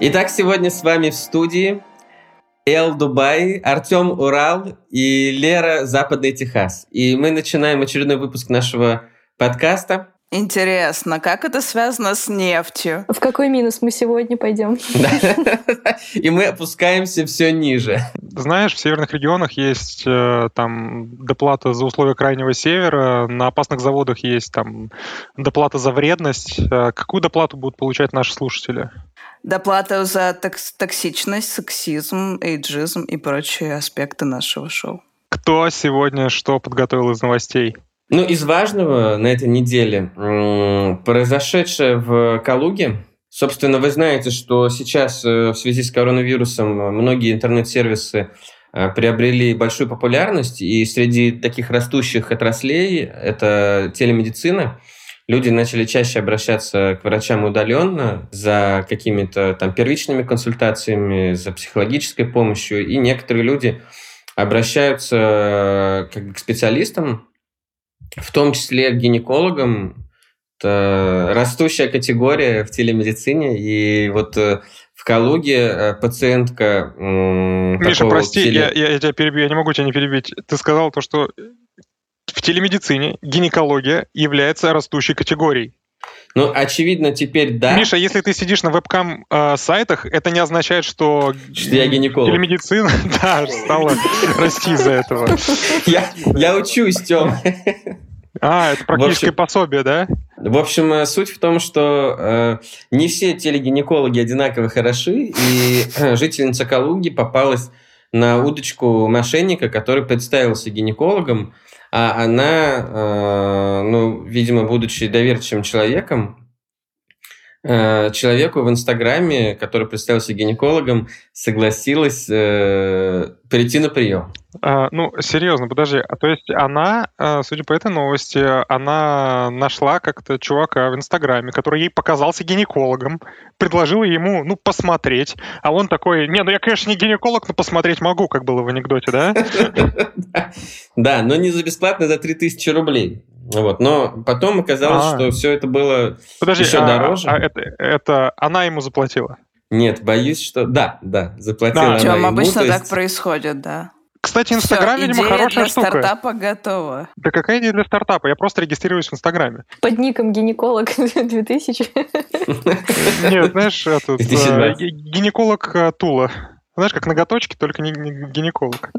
Итак, сегодня с вами в студии Эл Дубай, Артем Урал и Лера Западный Техас. И мы начинаем очередной выпуск нашего подкаста. Интересно, как это связано с нефтью? В какой минус мы сегодня пойдем? И мы опускаемся все ниже. Знаешь, в северных регионах есть э, там доплата за условия крайнего севера, на опасных заводах есть там доплата за вредность. Э, какую доплату будут получать наши слушатели? Доплата за токсичность, сексизм, эйджизм и прочие аспекты нашего шоу. Кто сегодня что подготовил из новостей? Ну, из важного на этой неделе произошедшее в Калуге. Собственно, вы знаете, что сейчас э, в связи с коронавирусом многие интернет-сервисы э, приобрели большую популярность, и среди таких растущих отраслей это телемедицина. Люди начали чаще обращаться к врачам удаленно за какими-то там первичными консультациями, за психологической помощью, и некоторые люди обращаются э, к специалистам, в том числе к гинекологам. Это растущая категория в телемедицине. И вот э, в Калуге э, пациентка... Миша, прости, теле... я, я тебя перебью, я не могу тебя не перебить. Ты сказал то, что в телемедицине гинекология является растущей категорией. Ну, очевидно, теперь да. Миша, если ты сидишь на вебкам-сайтах, э, это не означает, что... Что я гинеколог. Телемедицина, да, стала расти из-за этого. Я, я учусь, Тём. А, это практическое общем, пособие, да? В общем, э, суть в том, что э, не все телегинекологи одинаково хороши, и э, жительница Калуги попалась на удочку мошенника, который представился гинекологом, а она, э, ну, видимо, будучи доверчивым человеком, человеку в Инстаграме, который представился гинекологом, согласилась э, прийти на прием. А, ну, серьезно, подожди. А то есть она, э, судя по этой новости, она нашла как-то чувака в Инстаграме, который ей показался гинекологом, предложила ему, ну, посмотреть. А он такой, не, ну я, конечно, не гинеколог, но посмотреть могу, как было в анекдоте, да? Да, но не за бесплатно, за 3000 рублей. Вот. Но потом оказалось, А-а-а. что все это было Подожди, еще а, дороже. А это, это она ему заплатила? Нет, боюсь, что... Да, да, заплатила да. она ему, обычно есть... так происходит, да. Кстати, Инстаграм, Все, видимо, хорошая для штука. стартапа готова. Да какая идея для стартапа? Я просто регистрируюсь в Инстаграме. Под ником гинеколог 2000. Нет, знаешь, этот, э, гинеколог э, Тула. Знаешь, как ноготочки, только не гинеколог.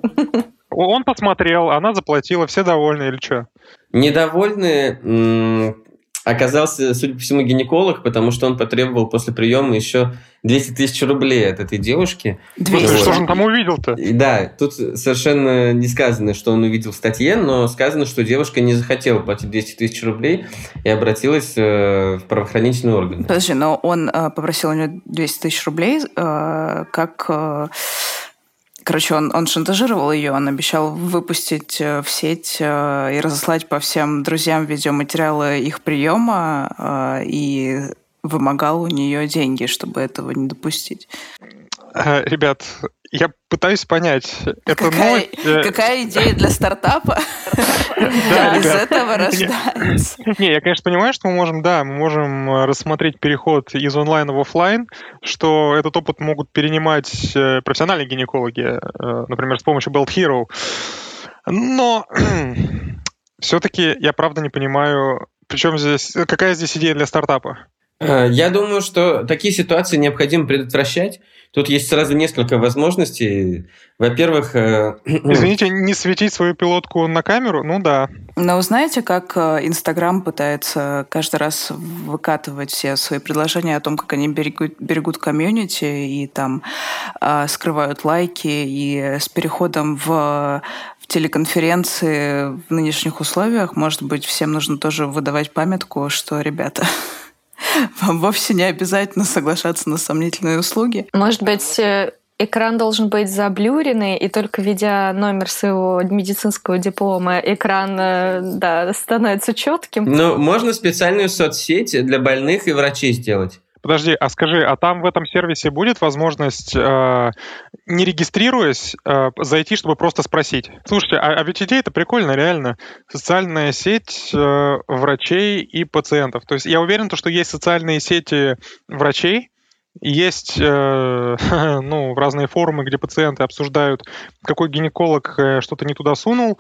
Он посмотрел, она заплатила, все довольны или что? Недовольны оказался, судя по всему, гинеколог, потому что он потребовал после приема еще 200 тысяч рублей от этой девушки. 200? Вот. Что же он там увидел-то? Да, тут совершенно не сказано, что он увидел в статье, но сказано, что девушка не захотела платить 200 тысяч рублей и обратилась э, в правоохранительные органы. Подожди, но он э, попросил у нее 200 тысяч рублей э, как Короче, он, он шантажировал ее, он обещал выпустить э, в сеть э, и разослать по всем друзьям видеоматериалы их приема э, и вымогал у нее деньги, чтобы этого не допустить. Ребят, я пытаюсь понять. Это какая, новость... Э, какая идея для стартапа из этого рождается? Не, я, конечно, понимаю, что мы можем, да, мы можем э, рассмотреть переход из онлайна в офлайн, что этот опыт могут перенимать э, профессиональные гинекологи, например, с помощью Belt Hero. Но все-таки я правда не понимаю, причем здесь, какая здесь идея для стартапа? Я думаю, что такие ситуации необходимо предотвращать. Тут есть сразу несколько возможностей. Во-первых... Э, Извините, не светить свою пилотку на камеру? Ну да. Но знаете, как э, Инстаграм пытается каждый раз выкатывать все свои предложения о том, как они берегут, берегут комьюнити и там э, скрывают лайки, и с переходом в телеконференции в нынешних условиях, может быть, всем нужно тоже выдавать памятку, что, ребята, Вам вовсе не обязательно соглашаться на сомнительные услуги. Может быть, э, экран должен быть заблюренный, и только введя номер своего медицинского диплома, экран э, да, становится четким. Ну, можно специальную соцсеть для больных и врачей сделать. Подожди, а скажи, а там в этом сервисе будет возможность, э, не регистрируясь, э, зайти, чтобы просто спросить? Слушайте, а, а ведь идея это прикольно, реально. Социальная сеть э, врачей и пациентов. То есть я уверен, что есть социальные сети врачей, есть э, ну, разные форумы, где пациенты обсуждают, какой гинеколог э, что-то не туда сунул,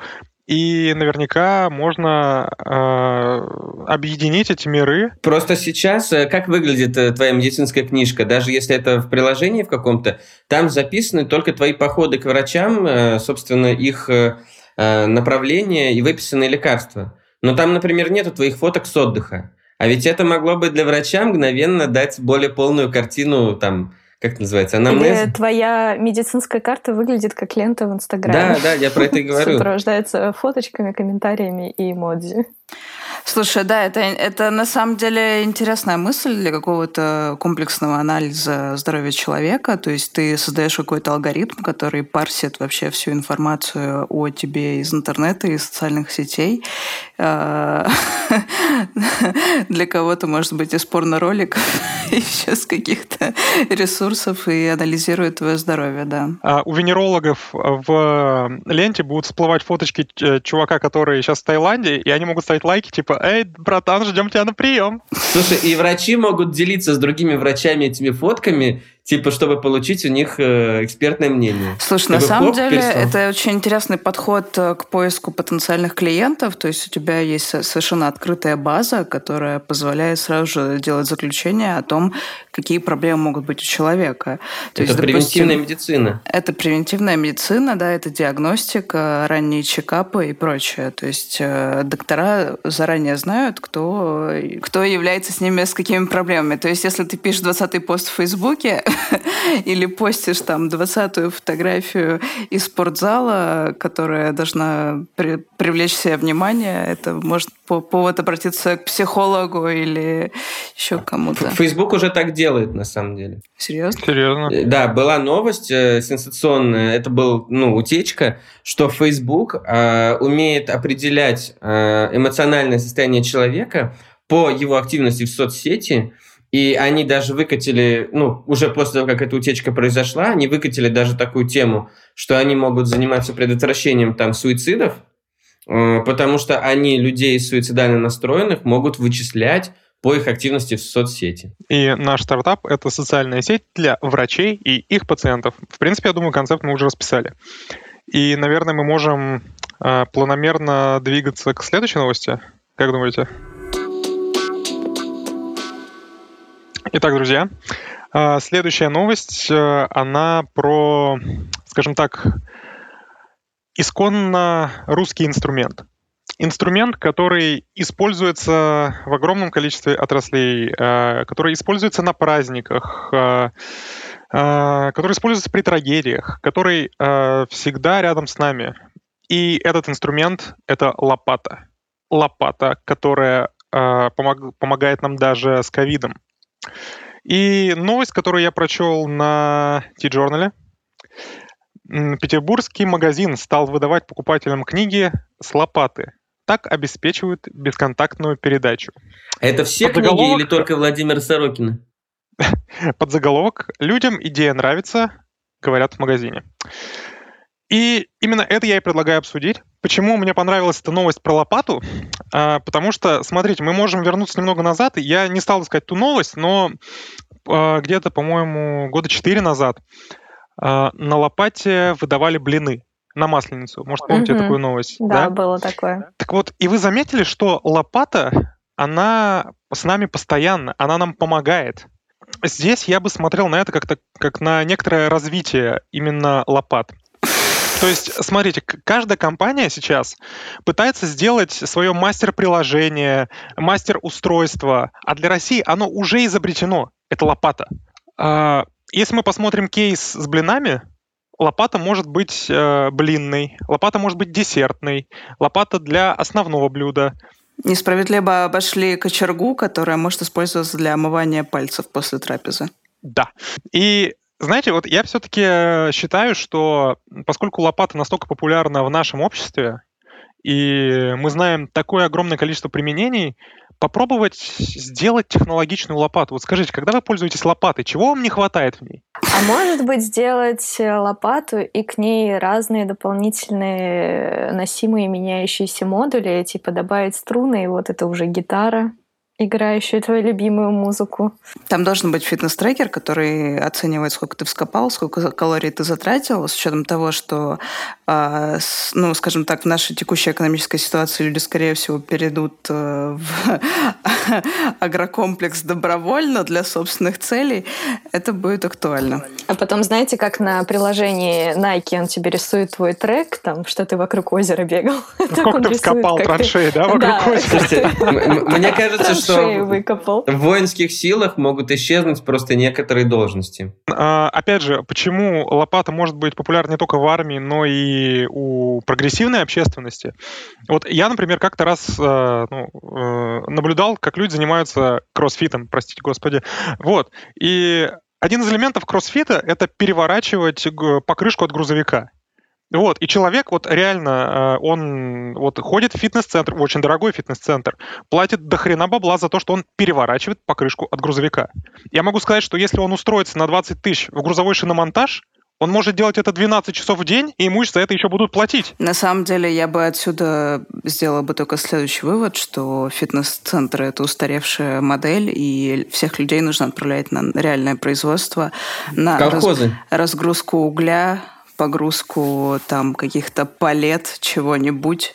и наверняка можно э, объединить эти миры. Просто сейчас, э, как выглядит э, твоя медицинская книжка, даже если это в приложении в каком-то, там записаны только твои походы к врачам, э, собственно, их направления и выписанные лекарства. Но там, например, нету твоих фоток с отдыха. А ведь это могло бы для врача мгновенно дать более полную картину там как это называется, анамнез? Или твоя медицинская карта выглядит как лента в Инстаграме. Да, да, я про это и говорю. Сопровождается фоточками, комментариями и эмодзи. Слушай, да, это, это на самом деле интересная мысль для какого-то комплексного анализа здоровья человека. То есть ты создаешь какой-то алгоритм, который парсит вообще всю информацию о тебе из интернета и социальных сетей. А, для кого-то, может быть, из порно-роликов, еще с каких-то ресурсов и анализирует твое здоровье, да. А у венерологов в ленте будут всплывать фоточки э, чувака, который сейчас в Таиланде, и они могут ставить лайки, типа, эй, братан, ждем тебя на прием. Слушай, и врачи могут делиться с другими врачами этими фотками, типа, чтобы получить у них э, экспертное мнение. Слушай, на самом деле перестал. это очень интересный подход э, к поиску потенциальных клиентов. То есть у тебя есть совершенно открытая база, которая позволяет сразу же делать заключение о том, какие проблемы могут быть у человека. То это есть, превентивная допустим, медицина. Это превентивная медицина, да, это диагностика, ранние чекапы и прочее. То есть э, доктора заранее знают, кто, кто является с ними, с какими проблемами. То есть если ты пишешь 20-й пост в Фейсбуке, или постишь там 20-ю фотографию из спортзала, которая должна при, привлечь себе внимание, это может повод обратиться к психологу или еще кому-то. Фейсбук уже так делает, на самом деле. Серьезно? Серьезно. Э, да, была новость э, сенсационная, это был, ну, утечка, что Facebook э, умеет определять э, эмоциональное состояние человека по его активности в соцсети, и они даже выкатили, ну, уже после того, как эта утечка произошла, они выкатили даже такую тему, что они могут заниматься предотвращением там суицидов, потому что они людей суицидально настроенных могут вычислять по их активности в соцсети. И наш стартап — это социальная сеть для врачей и их пациентов. В принципе, я думаю, концепт мы уже расписали. И, наверное, мы можем э, планомерно двигаться к следующей новости. Как думаете? Итак, друзья, а, следующая новость, э, она про, скажем так, исконно русский инструмент. Инструмент, который используется в огромном количестве отраслей, э, который используется на праздниках, э, который используется при трагедиях, который всегда рядом с нами. И этот инструмент — это лопата. Лопата, которая помогает нам даже с ковидом. И новость, которую я прочел на T-Journal. Петербургский магазин стал выдавать покупателям книги с лопаты. Так обеспечивают бесконтактную передачу. Это все Под книги или только Владимир Сорокина? Под заголовок «Людям идея нравится», говорят в магазине. И именно это я и предлагаю обсудить. Почему мне понравилась эта новость про лопату? А, потому что, смотрите, мы можем вернуться немного назад. Я не стал искать ту новость, но а, где-то, по-моему, года четыре назад на лопате выдавали блины на масленицу. Может, помните угу. такую новость? Да, да, было такое. Так вот, и вы заметили, что лопата, она с нами постоянно, она нам помогает. Здесь я бы смотрел на это как-то как на некоторое развитие именно лопат. То есть, смотрите, каждая компания сейчас пытается сделать свое мастер-приложение, мастер-устройство, а для России оно уже изобретено. Это лопата. Если мы посмотрим кейс с блинами, лопата может быть э, блинной, лопата может быть десертной, лопата для основного блюда. Несправедливо обошли кочергу, которая может использоваться для омывания пальцев после трапезы. Да. И знаете, вот я все-таки э, считаю, что поскольку лопата настолько популярна в нашем обществе, и мы знаем такое огромное количество применений, попробовать сделать технологичную лопату. Вот скажите, когда вы пользуетесь лопатой, чего вам не хватает в ней? А может быть сделать э, лопату и к ней разные дополнительные носимые меняющиеся модули, типа добавить струны, и вот это уже гитара, играющую твою любимую музыку. Там должен быть фитнес-трекер, который оценивает, сколько ты вскопал, сколько калорий ты затратил, с учетом того, что, э, с, ну, скажем так, в нашей текущей экономической ситуации люди, скорее всего, перейдут э, в агрокомплекс добровольно для собственных целей. Это будет актуально. А потом, знаете, как на приложении Nike он тебе рисует твой трек, там, что ты вокруг озера бегал. Сколько ты вскопал траншеи, да, вокруг озера? Мне кажется, что что выкопал. в воинских силах могут исчезнуть просто некоторые должности. А, опять же, почему лопата может быть популярна не только в армии, но и у прогрессивной общественности? Вот я, например, как-то раз э, ну, э, наблюдал, как люди занимаются кроссфитом, простите господи. Вот. И один из элементов кроссфита — это переворачивать покрышку от грузовика. Вот, и человек вот реально, э, он вот ходит в фитнес-центр, в очень дорогой фитнес-центр, платит до хрена бабла за то, что он переворачивает покрышку от грузовика. Я могу сказать, что если он устроится на 20 тысяч в грузовой шиномонтаж, он может делать это 12 часов в день, и ему за это еще будут платить. На самом деле, я бы отсюда сделала бы только следующий вывод, что фитнес-центры — это устаревшая модель, и всех людей нужно отправлять на реальное производство, на раз, разгрузку угля, погрузку там каких-то палет, чего-нибудь,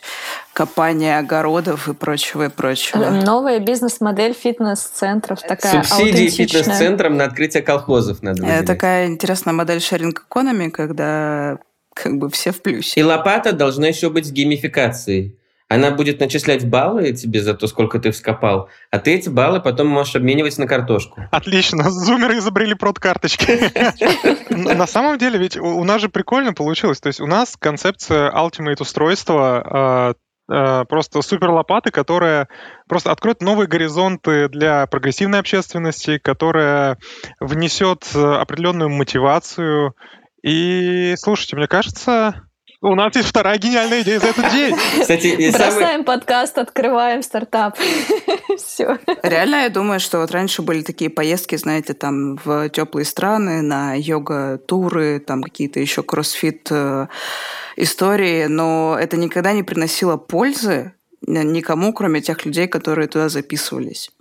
копание огородов и прочего, и прочего. Новая бизнес-модель фитнес-центров, такая Субсидии фитнес-центрам на открытие колхозов надо выделять. Это такая интересная модель шеринг экономи, когда как бы все в плюсе. И лопата должна еще быть с геймификацией. Она будет начислять баллы тебе за то, сколько ты вскопал, а ты эти баллы потом можешь обменивать на картошку. Отлично, зумеры изобрели прод-карточки. На самом деле, ведь у нас же прикольно получилось. То есть у нас концепция Ultimate устройства а, а, просто супер лопаты, которая просто откроет новые горизонты для прогрессивной общественности, которая внесет определенную мотивацию. И слушайте, мне кажется, у нас есть вторая гениальная идея за этот день. Кстати, Бросаем самый... подкаст, открываем стартап. Все. Реально, я думаю, что вот раньше были такие поездки, знаете, там в теплые страны, на йога-туры, там какие-то еще кроссфит э, истории, но это никогда не приносило пользы никому, кроме тех людей, которые туда записывались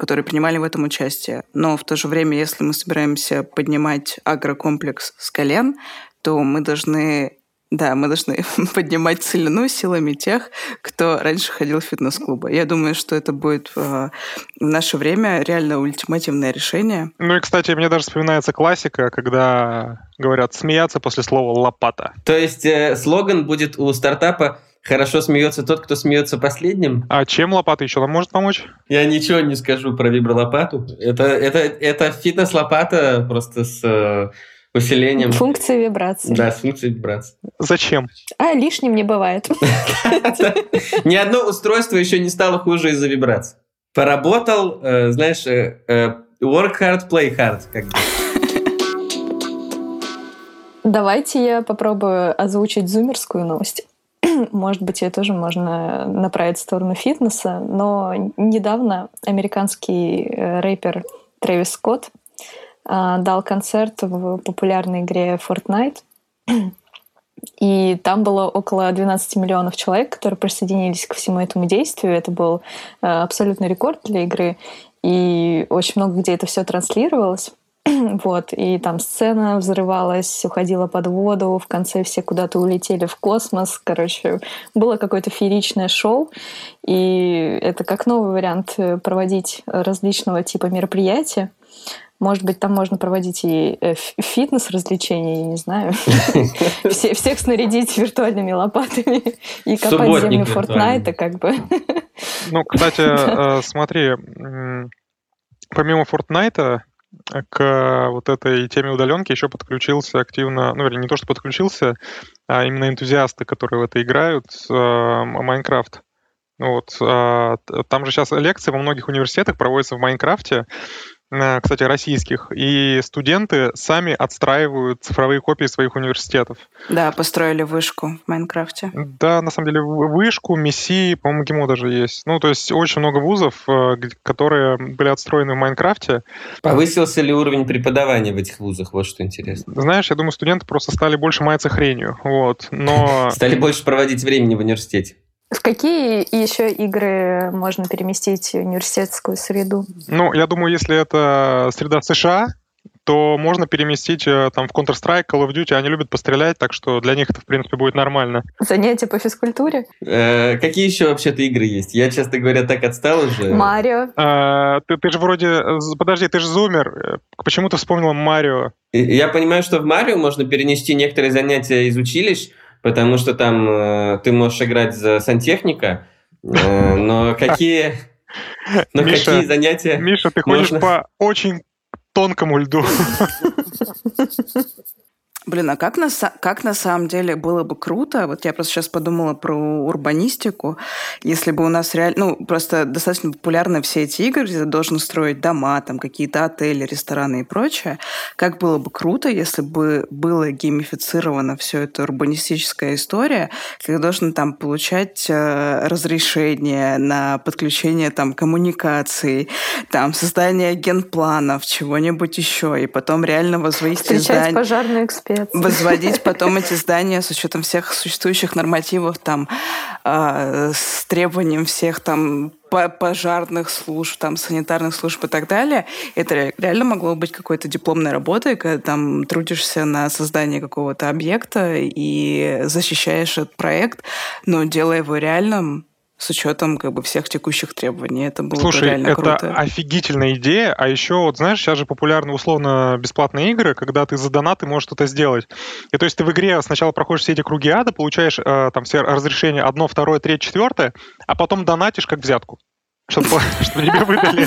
которые принимали в этом участие. Но в то же время, если мы собираемся поднимать агрокомплекс с колен, то мы должны да, мы должны поднимать целину силами тех, кто раньше ходил в фитнес-клубы. Я думаю, что это будет э, в наше время реально ультимативное решение. Ну и, кстати, мне даже вспоминается классика, когда говорят смеяться после слова «лопата». То есть э, слоган будет у стартапа Хорошо смеется тот, кто смеется последним. А чем лопата еще нам может помочь? Я ничего не скажу про вибролопату. Это, это, это фитнес-лопата просто с э, усилением. Функции вибрации. Да, с функцией вибрации. Zачем? А лишним не бывает. Ни одно устройство еще не стало хуже из-за вибраций. Поработал, э, знаешь, э, э, work hard, play hard. Давайте я попробую озвучить зумерскую новость. Может быть, ее тоже можно направить в сторону фитнеса, но недавно американский рэпер Трэвис Скотт дал концерт в популярной игре Fortnite. И там было около 12 миллионов человек, которые присоединились к всему этому действию. Это был э, абсолютный рекорд для игры. И очень много где это все транслировалось. вот, и там сцена взрывалась, уходила под воду, в конце все куда-то улетели в космос. Короче, было какое-то фееричное шоу. И это как новый вариант э, проводить различного типа мероприятия. Может быть, там можно проводить и э, фитнес-развлечения, я не знаю. Всех снарядить виртуальными лопатами и копать землю Фортнайта, как бы. Ну, кстати, э, смотри, помимо Фортнайта, к вот этой теме удаленки еще подключился активно, ну, вернее, не то, что подключился, а именно энтузиасты, которые в это играют, э, Майнкрафт. Вот. А, там же сейчас лекции во многих университетах проводятся в Майнкрафте, Э, кстати, российских, и студенты сами отстраивают цифровые копии своих университетов. Да, построили вышку в Майнкрафте. Да, на самом деле вышку, Месси, по-моему, ГИМО даже есть. Ну, то есть очень много вузов, э, которые были отстроены в Майнкрафте. Повысился ли уровень преподавания в этих вузах? Вот что интересно. Знаешь, я думаю, студенты просто стали больше маяться хренью. Вот, но... Стали больше проводить времени в университете. В какие еще игры можно переместить в университетскую среду? Ну, я думаю, если это среда США, то можно переместить э, там в Counter-Strike, Call of Duty. Они любят пострелять, так что для них это, в принципе, будет нормально. Занятия по физкультуре? Э, какие еще вообще-то игры есть? Я, честно говоря, так отстал уже. Марио. Э, ты, ты же вроде... Подожди, ты же зумер. Почему ты вспомнила Марио? Я понимаю, что в Марио можно перенести некоторые занятия из училищ, потому что там э, ты можешь играть за сантехника, э, но какие... Но Миша, какие занятия Миша, ты ходишь можно... по очень тонкому льду. Блин, а как на, как на самом деле было бы круто, вот я просто сейчас подумала про урбанистику, если бы у нас реально, ну, просто достаточно популярны все эти игры, где ты должен строить дома, там, какие-то отели, рестораны и прочее, как было бы круто, если бы было геймифицировано все это урбанистическая история, когда должен там получать э, разрешение на подключение там коммуникаций, там, создание генпланов, чего-нибудь еще, и потом реально Встречать здание... пожарный эксперт возводить потом эти здания с учетом всех существующих нормативов, там, э, с требованием всех там пожарных служб, там, санитарных служб и так далее. Это реально могло быть какой-то дипломной работой, когда там трудишься на создание какого-то объекта и защищаешь этот проект, но делая его реальным, с учетом как бы всех текущих требований. Это было Слушай, бы реально это круто. офигительная идея. А еще, вот знаешь, сейчас же популярны условно бесплатные игры, когда ты за донаты можешь что-то сделать. И то есть ты в игре сначала проходишь все эти круги ада, получаешь э, там все разрешения одно, второе, третье, четвертое, а потом донатишь как взятку чтобы, чтобы тебе выдали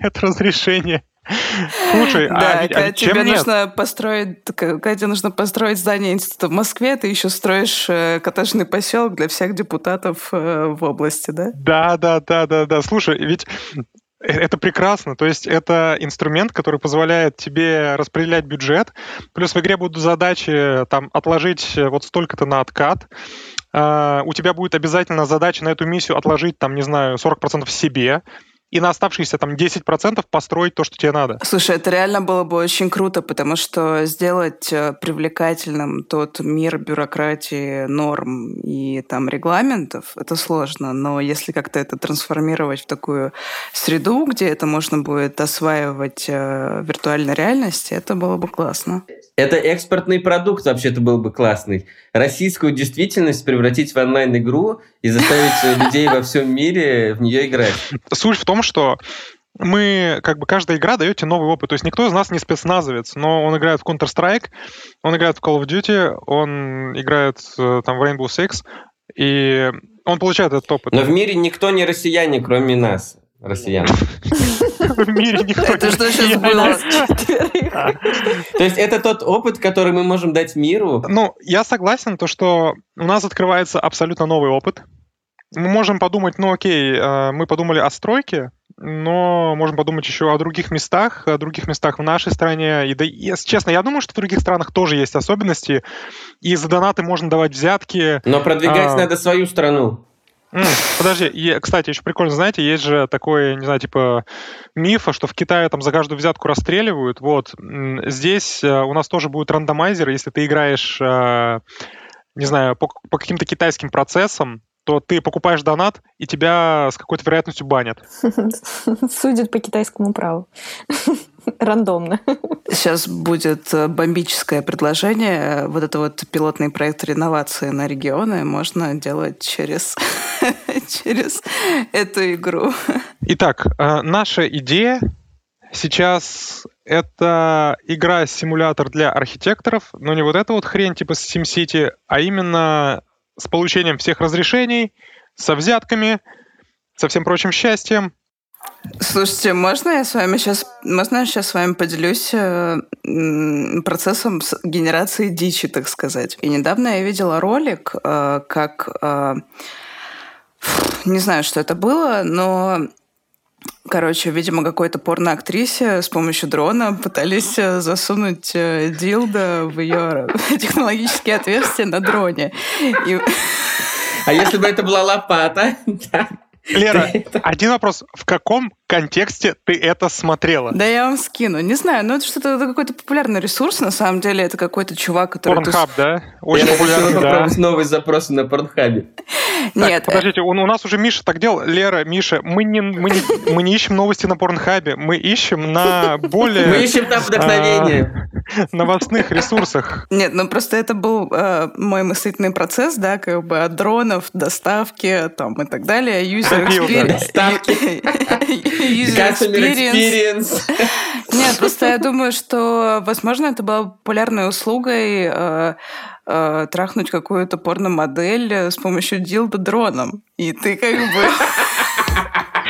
это разрешение. Слушай, а да, а, когда а тебе нет? нужно построить, когда тебе нужно построить здание института в Москве, ты еще строишь э, коттеджный поселок для всех депутатов э, в области, да? Да, да, да, да, да. Слушай, ведь это прекрасно. То есть это инструмент, который позволяет тебе распределять бюджет. Плюс в игре будут задачи там отложить вот столько-то на откат. Uh, у тебя будет обязательно задача на эту миссию отложить, там, не знаю, 40% себе и на оставшиеся там 10% построить то, что тебе надо. Слушай, это реально было бы очень круто, потому что сделать э, привлекательным тот мир бюрократии, норм и там регламентов, это сложно. Но если как-то это трансформировать в такую среду, где это можно будет осваивать э, в виртуальной реальности, это было бы классно. Это экспортный продукт вообще-то был бы классный. Российскую действительность превратить в онлайн-игру и заставить людей во всем мире в нее играть. Суть в том, что мы, как бы, каждая игра дает тебе новый опыт. То есть никто из нас не спецназовец, но он играет в Counter-Strike, он играет в Call of Duty, он играет э, там в Rainbow Six, и он получает этот опыт. Но в мире никто не россияне, кроме нас россиян. В мире никто Это что сейчас было? То есть это тот опыт, который мы можем дать миру? Ну, я согласен, то, что у нас открывается абсолютно новый опыт. Мы можем подумать, ну окей, э, мы подумали о стройке, но можем подумать еще о других местах, о других местах в нашей стране. И да, если честно, я думаю, что в других странах тоже есть особенности, и за донаты можно давать взятки. Но продвигать а... надо свою страну. Подожди, кстати, еще прикольно, знаете, есть же такой, не знаю, типа мифа, что в Китае там за каждую взятку расстреливают. Вот здесь э, у нас тоже будет рандомайзер, если ты играешь, э, не знаю, по, по каким-то китайским процессам, то ты покупаешь донат, и тебя с какой-то вероятностью банят. Судят по китайскому праву. Рандомно. Сейчас будет э, бомбическое предложение. Вот это вот пилотный проект реновации на регионы можно делать через, через эту игру. Итак, э, наша идея сейчас это игра-симулятор для архитекторов, но не вот эта вот хрень типа SimCity, а именно с получением всех разрешений, со взятками, со всем прочим счастьем. Слушайте, можно я с вами сейчас, можно я сейчас с вами поделюсь э, процессом генерации дичи, так сказать. И недавно я видела ролик, э, как э, Не знаю, что это было, но Короче, видимо, какой-то порно-актрисе с помощью дрона пытались засунуть дилдо в ее технологические отверстия на дроне. А если бы это была лопата? Лера, один вопрос. В каком контексте ты это смотрела? Да я вам скину. Не знаю, ну это что-то это какой-то популярный ресурс, на самом деле. Это какой-то чувак, который... Порнхаб, да? Очень я популярный, да. новые запросы на Порнхабе. Нет. Подождите, у, у нас уже Миша так делал. Лера, Миша, мы не, мы, не, мы не ищем новости на Порнхабе, мы ищем на более... Мы ищем там вдохновение. А, новостных ресурсах. Нет, ну просто это был э, мой мыслительный процесс, да, как бы от дронов, доставки там и так далее, user experience. Customer experience. Нет, просто я думаю, что, возможно, это была популярной услугой э, э, трахнуть какую-то порно-модель с помощью дилда дроном. И ты как бы...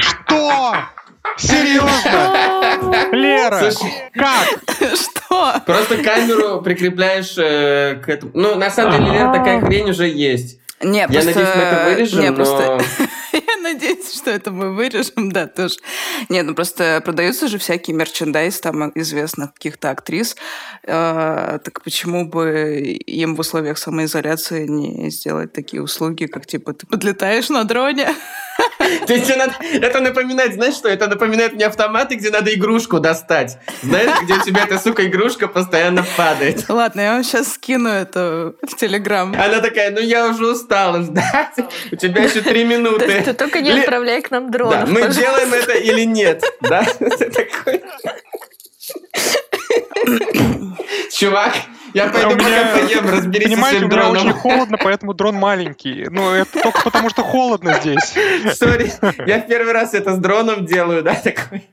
Что? Серьезно? Лера, как? Что? Просто камеру прикрепляешь э, к этому. Ну, на самом деле, Лера, такая хрень уже есть. Не, Я просто... надеюсь, мы это вырежем, не, но... Просто... Надеюсь, что это мы вырежем, да, тоже. Нет, ну просто продаются же всякие мерчендайз там известных каких-то актрис. Э, так почему бы им в условиях самоизоляции не сделать такие услуги, как типа ты подлетаешь на дроне? То есть надо, это напоминает, знаешь что, это напоминает мне автоматы, где надо игрушку достать. Знаешь, где у тебя эта, сука, игрушка постоянно падает. Ладно, я вам сейчас скину это в Телеграм. Она такая, ну я уже устала ждать. У тебя еще три минуты. Ты только не отправляй к нам дрон. Да, мы делаем это или нет, да? такой... Чувак, я а пойду пока поем, разберись Понимаете, у меня очень холодно, поэтому дрон маленький. Ну, это только потому, что холодно здесь. Сори, я в первый раз это с дроном делаю, да, такой.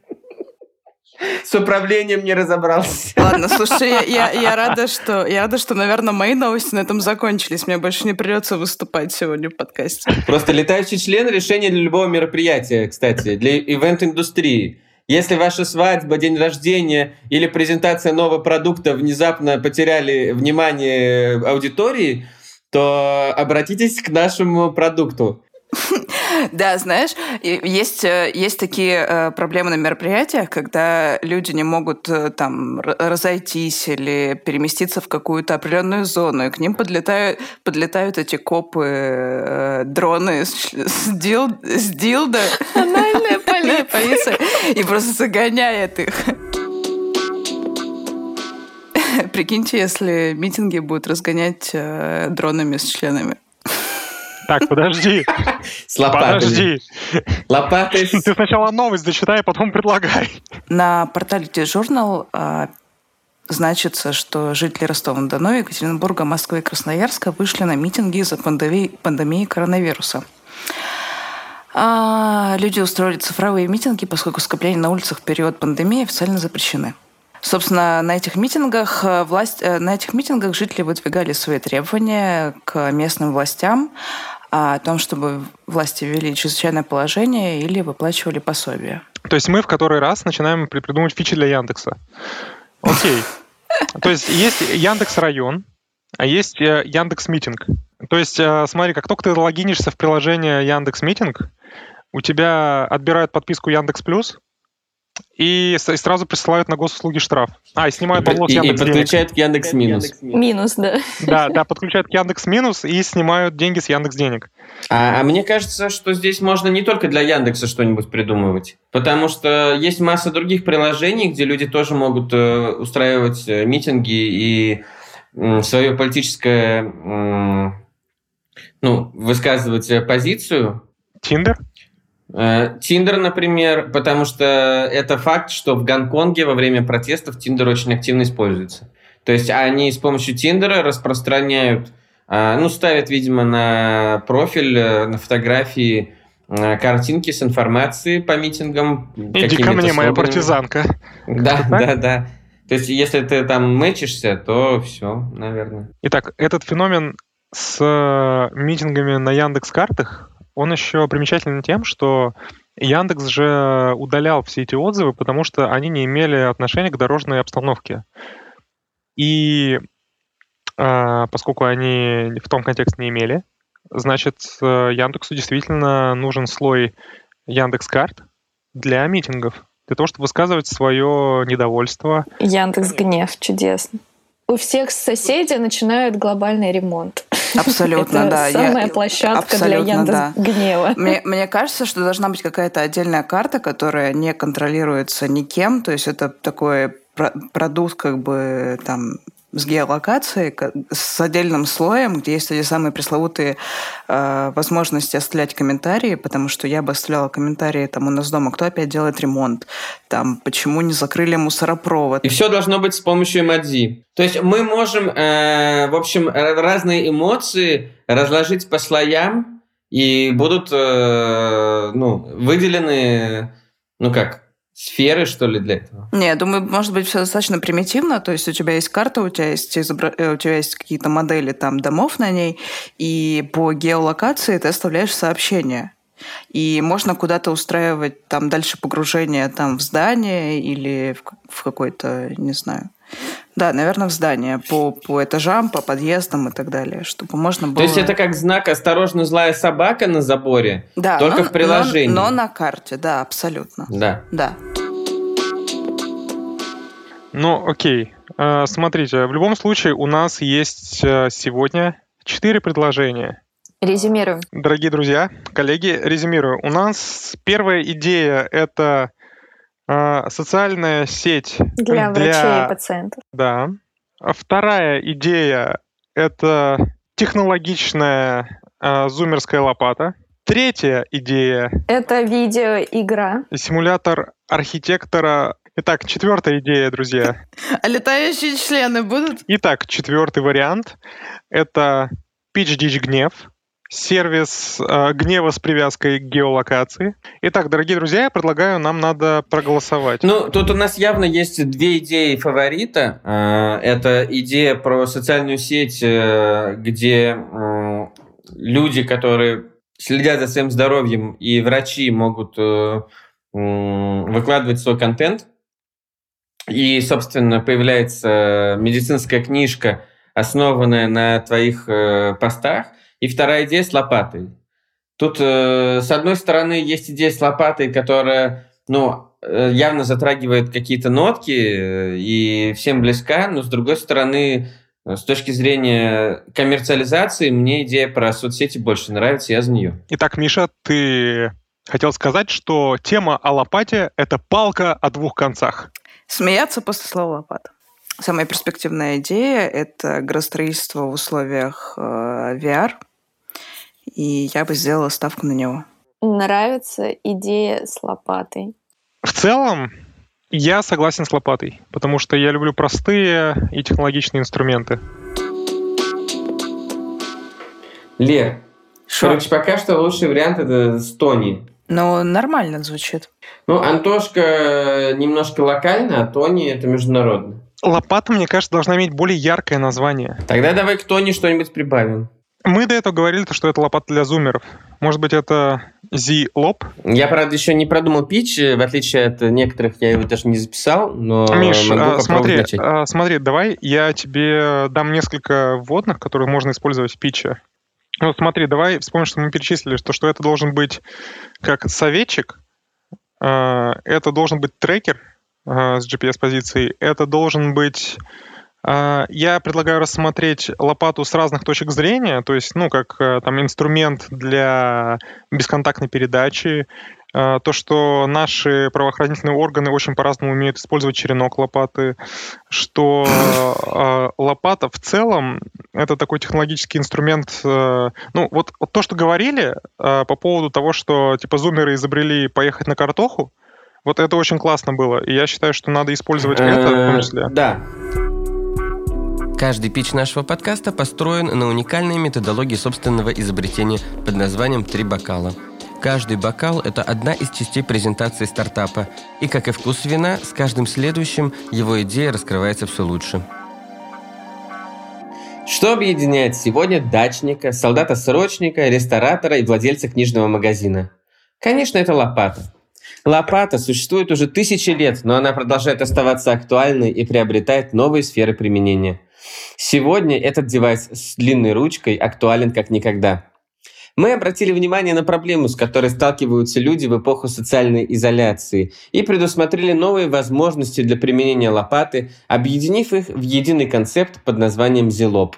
С управлением не разобрался. Ладно, слушай, я, я, я рада, что я рада, что, наверное, мои новости на этом закончились. Мне больше не придется выступать сегодня в подкасте. Просто летающий член решение для любого мероприятия, кстати, для ивент-индустрии. Если ваша свадьба, день рождения или презентация нового продукта внезапно потеряли внимание аудитории, то обратитесь к нашему продукту. Да, знаешь, есть, э, есть такие э, проблемы на мероприятиях, когда люди не могут э, там разойтись или переместиться в какую-то определенную зону, и к ним подлетают, подлетают эти копы, дроны с, с, дил, с дилда, анальная полиция, и просто загоняет их. Прикиньте, если митинги будут разгонять дронами с членами. Так, подожди. С лопатами. Подожди. Лопаты. Ты сначала новость зачитай, а потом предлагай. На портале T-Journal а, значится, что жители Ростова-на-Дону, Екатеринбурга, Москвы и Красноярска вышли на митинги из-за пандемии, пандемии коронавируса. А, люди устроили цифровые митинги, поскольку скопления на улицах в период пандемии официально запрещены. Собственно, на этих митингах э, власть, э, на этих митингах жители выдвигали свои требования к местным властям о том, чтобы власти ввели чрезвычайное положение или выплачивали пособия. То есть мы в который раз начинаем придумывать фичи для Яндекса. Окей. То есть есть Яндекс район, а есть э, Яндекс Митинг. То есть, смотри, как только ты логинишься в приложение Яндекс Митинг, у тебя отбирают подписку Яндекс Плюс, и, и сразу присылают на госуслуги штраф. А, и снимают бабло с Яндекс И подключают к Яндекс Минус. Минус, да. Да, да, подключают к Яндекс Минус и снимают деньги с Яндекс Денег. А, а мне кажется, что здесь можно не только для Яндекса что-нибудь придумывать, потому что есть масса других приложений, где люди тоже могут э, устраивать э, митинги и э, свое политическое, э, ну, высказывать позицию. Тиндер? Э, Тиндер, например, потому что это факт, что в Гонконге во время протестов Тиндер очень активно используется. То есть они с помощью Тиндера распространяют, э, ну, ставят, видимо, на профиль, э, на фотографии картинки с информацией по митингам. Иди ко мне, моя партизанка. Да, да, да. То есть, если ты там мэчишься, то все, наверное. Итак, этот феномен с митингами на Яндекс картах он еще примечателен тем, что Яндекс же удалял все эти отзывы, потому что они не имели отношения к дорожной обстановке. И э, поскольку они в том контексте не имели, значит, э, Яндексу действительно нужен слой Яндекс Карт для митингов, для того, чтобы высказывать свое недовольство. Яндекс Гнев, чудесно. У всех соседей начинают глобальный ремонт. Абсолютно, Это да. самая Я- площадка абсолютно, для Яндекс да. Гнева. Мне, мне кажется, что должна быть какая-то отдельная карта, которая не контролируется никем. То есть это такой про- продукт как бы там с геолокацией, ка- с отдельным слоем, где есть эти самые пресловутые э, возможности оставлять комментарии, потому что я бы оставляла комментарии там у нас дома, кто опять делает ремонт, там, почему не закрыли мусоропровод. И все должно быть с помощью эмодзи. То есть мы можем, э, в общем, р- разные эмоции разложить по слоям, и будут э, ну, выделены, ну как, сферы, что ли, для этого. Не, я думаю, может быть, все достаточно примитивно. То есть у тебя есть карта, у тебя есть, изобра- э, у тебя есть какие-то модели там домов на ней, и по геолокации ты оставляешь сообщение. И можно куда-то устраивать там дальше погружение там в здание или в, в какой-то, не знаю. Да, наверное, в здание, по, по этажам, по подъездам и так далее, чтобы можно было... То есть это как знак «Осторожно, злая собака» на заборе, да, только но- в приложении. Но, но на карте, да, абсолютно. Да. Да. Ну, окей. Э, Смотрите, в любом случае у нас есть э, сегодня четыре предложения. Резюмируем. Дорогие друзья, коллеги, резюмирую. У нас первая идея — это э, социальная сеть Для врачей и пациентов. Да. А Вторая идея — это технологичная э, зумерская лопата. Третья идея Это видеоигра. — симулятор архитектора. Итак, четвертая идея, друзья. А летающие члены будут? Итак, четвертый вариант — это Ditch Гнев, сервис э, гнева с привязкой к геолокации. Итак, дорогие друзья, я предлагаю, нам надо проголосовать. Ну, тут у нас явно есть две идеи фаворита. А, Это идея про социальную сеть, э, где м, люди, которые следят за своим здоровьем, и врачи могут э, выкладывать свой контент. И, собственно, появляется медицинская книжка, основанная на твоих э, постах. И вторая идея с лопатой. Тут, э, с одной стороны, есть идея с лопатой, которая, ну, э, явно затрагивает какие-то нотки э, и всем близка, но с другой стороны, э, с точки зрения коммерциализации, мне идея про соцсети больше нравится, я за нее. Итак, Миша, ты хотел сказать, что тема о лопате — это палка о двух концах. Смеяться после слова лопата. Самая перспективная идея – это градостроительство в условиях э, VR, и я бы сделала ставку на него. Нравится идея с лопатой. В целом, я согласен с лопатой, потому что я люблю простые и технологичные инструменты. Лер, Шо? короче, пока что лучший вариант это с Тони. Ну, нормально звучит. Ну, Антошка немножко локально, а Тони это международно. Лопата, мне кажется, должна иметь более яркое название. Тогда давай к Тони что-нибудь прибавим. Мы до этого говорили, что это лопата для зумеров. Может быть, это Z-лоб? Я, правда, еще не продумал пич, э, в отличие от некоторых, я его даже не записал, но Миш, могу а, смотри, начать. а, смотри, давай я тебе дам несколько вводных, которые можно использовать в питче. Ну, смотри, давай вспомним, что мы перечислили, что, что это должен быть как советчик, а, это должен быть трекер с GPS-позицией, это должен быть... а, Я предлагаю рассмотреть лопату с разных точек зрения, то есть, ну, как а, там инструмент для бесконтактной передачи, а, то, что наши правоохранительные органы очень по-разному умеют использовать черенок лопаты, что э, лопата в целом это такой технологический инструмент. э, ну, вот, вот то, что говорили э, по поводу того, что типа зумеры изобрели поехать на картоху, вот это очень классно было. И я считаю, что надо использовать это в том Э, числе. Да. Каждый пич нашего подкаста построен на уникальной методологии собственного изобретения под названием «Три бокала». Каждый бокал – это одна из частей презентации стартапа, и, как и вкус вина, с каждым следующим его идея раскрывается все лучше. Что объединяет сегодня дачника, солдата-срочника, ресторатора и владельца книжного магазина? Конечно, это лопата. Лопата существует уже тысячи лет, но она продолжает оставаться актуальной и приобретает новые сферы применения. Сегодня этот девайс с длинной ручкой актуален как никогда. Мы обратили внимание на проблему, с которой сталкиваются люди в эпоху социальной изоляции, и предусмотрели новые возможности для применения лопаты, объединив их в единый концепт под названием «Зелоп».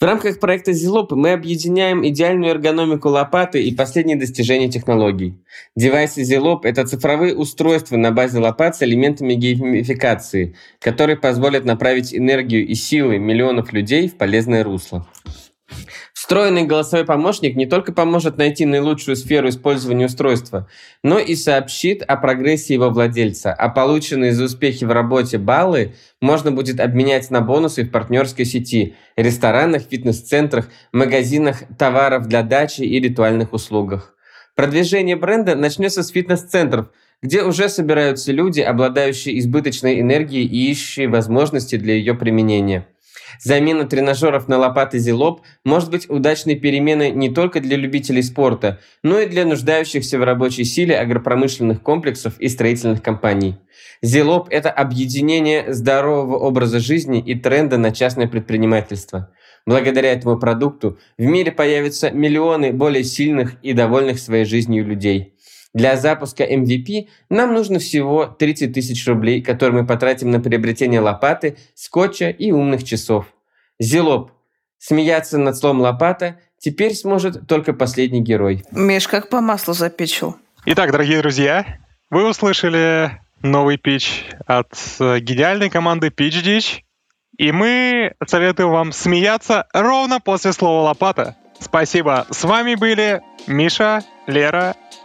В рамках проекта Zilop мы объединяем идеальную эргономику лопаты и последние достижения технологий. Девайсы Zilop — это цифровые устройства на базе лопат с элементами геймификации, которые позволят направить энергию и силы миллионов людей в полезное русло. Встроенный голосовой помощник не только поможет найти наилучшую сферу использования устройства, но и сообщит о прогрессе его владельца, а полученные за успехи в работе баллы можно будет обменять на бонусы в партнерской сети, ресторанах, фитнес-центрах, магазинах товаров для дачи и ритуальных услугах. Продвижение бренда начнется с фитнес-центров, где уже собираются люди, обладающие избыточной энергией и ищущие возможности для ее применения. Замена тренажеров на лопаты Зилоп может быть удачной переменой не только для любителей спорта, но и для нуждающихся в рабочей силе агропромышленных комплексов и строительных компаний. Зилоп – это объединение здорового образа жизни и тренда на частное предпринимательство. Благодаря этому продукту в мире появятся миллионы более сильных и довольных своей жизнью людей – для запуска MVP нам нужно всего 30 тысяч рублей, которые мы потратим на приобретение лопаты, скотча и умных часов. Зелоп. Смеяться над словом «лопата» теперь сможет только последний герой. Миш, как по маслу запечил. Итак, дорогие друзья, вы услышали новый пич от э, гениальной команды Pitch Ditch. И мы советуем вам смеяться ровно после слова «лопата». Спасибо. С вами были Миша, Лера,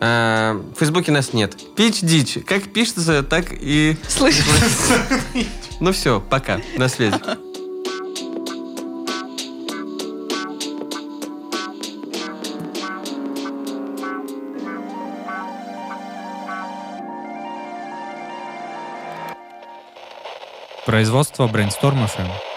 А, в Фейсбуке нас нет. Пич дичь. Как пишется, так и... Слышишь? Ну все, пока. На связи. Производство Brainstorm FM.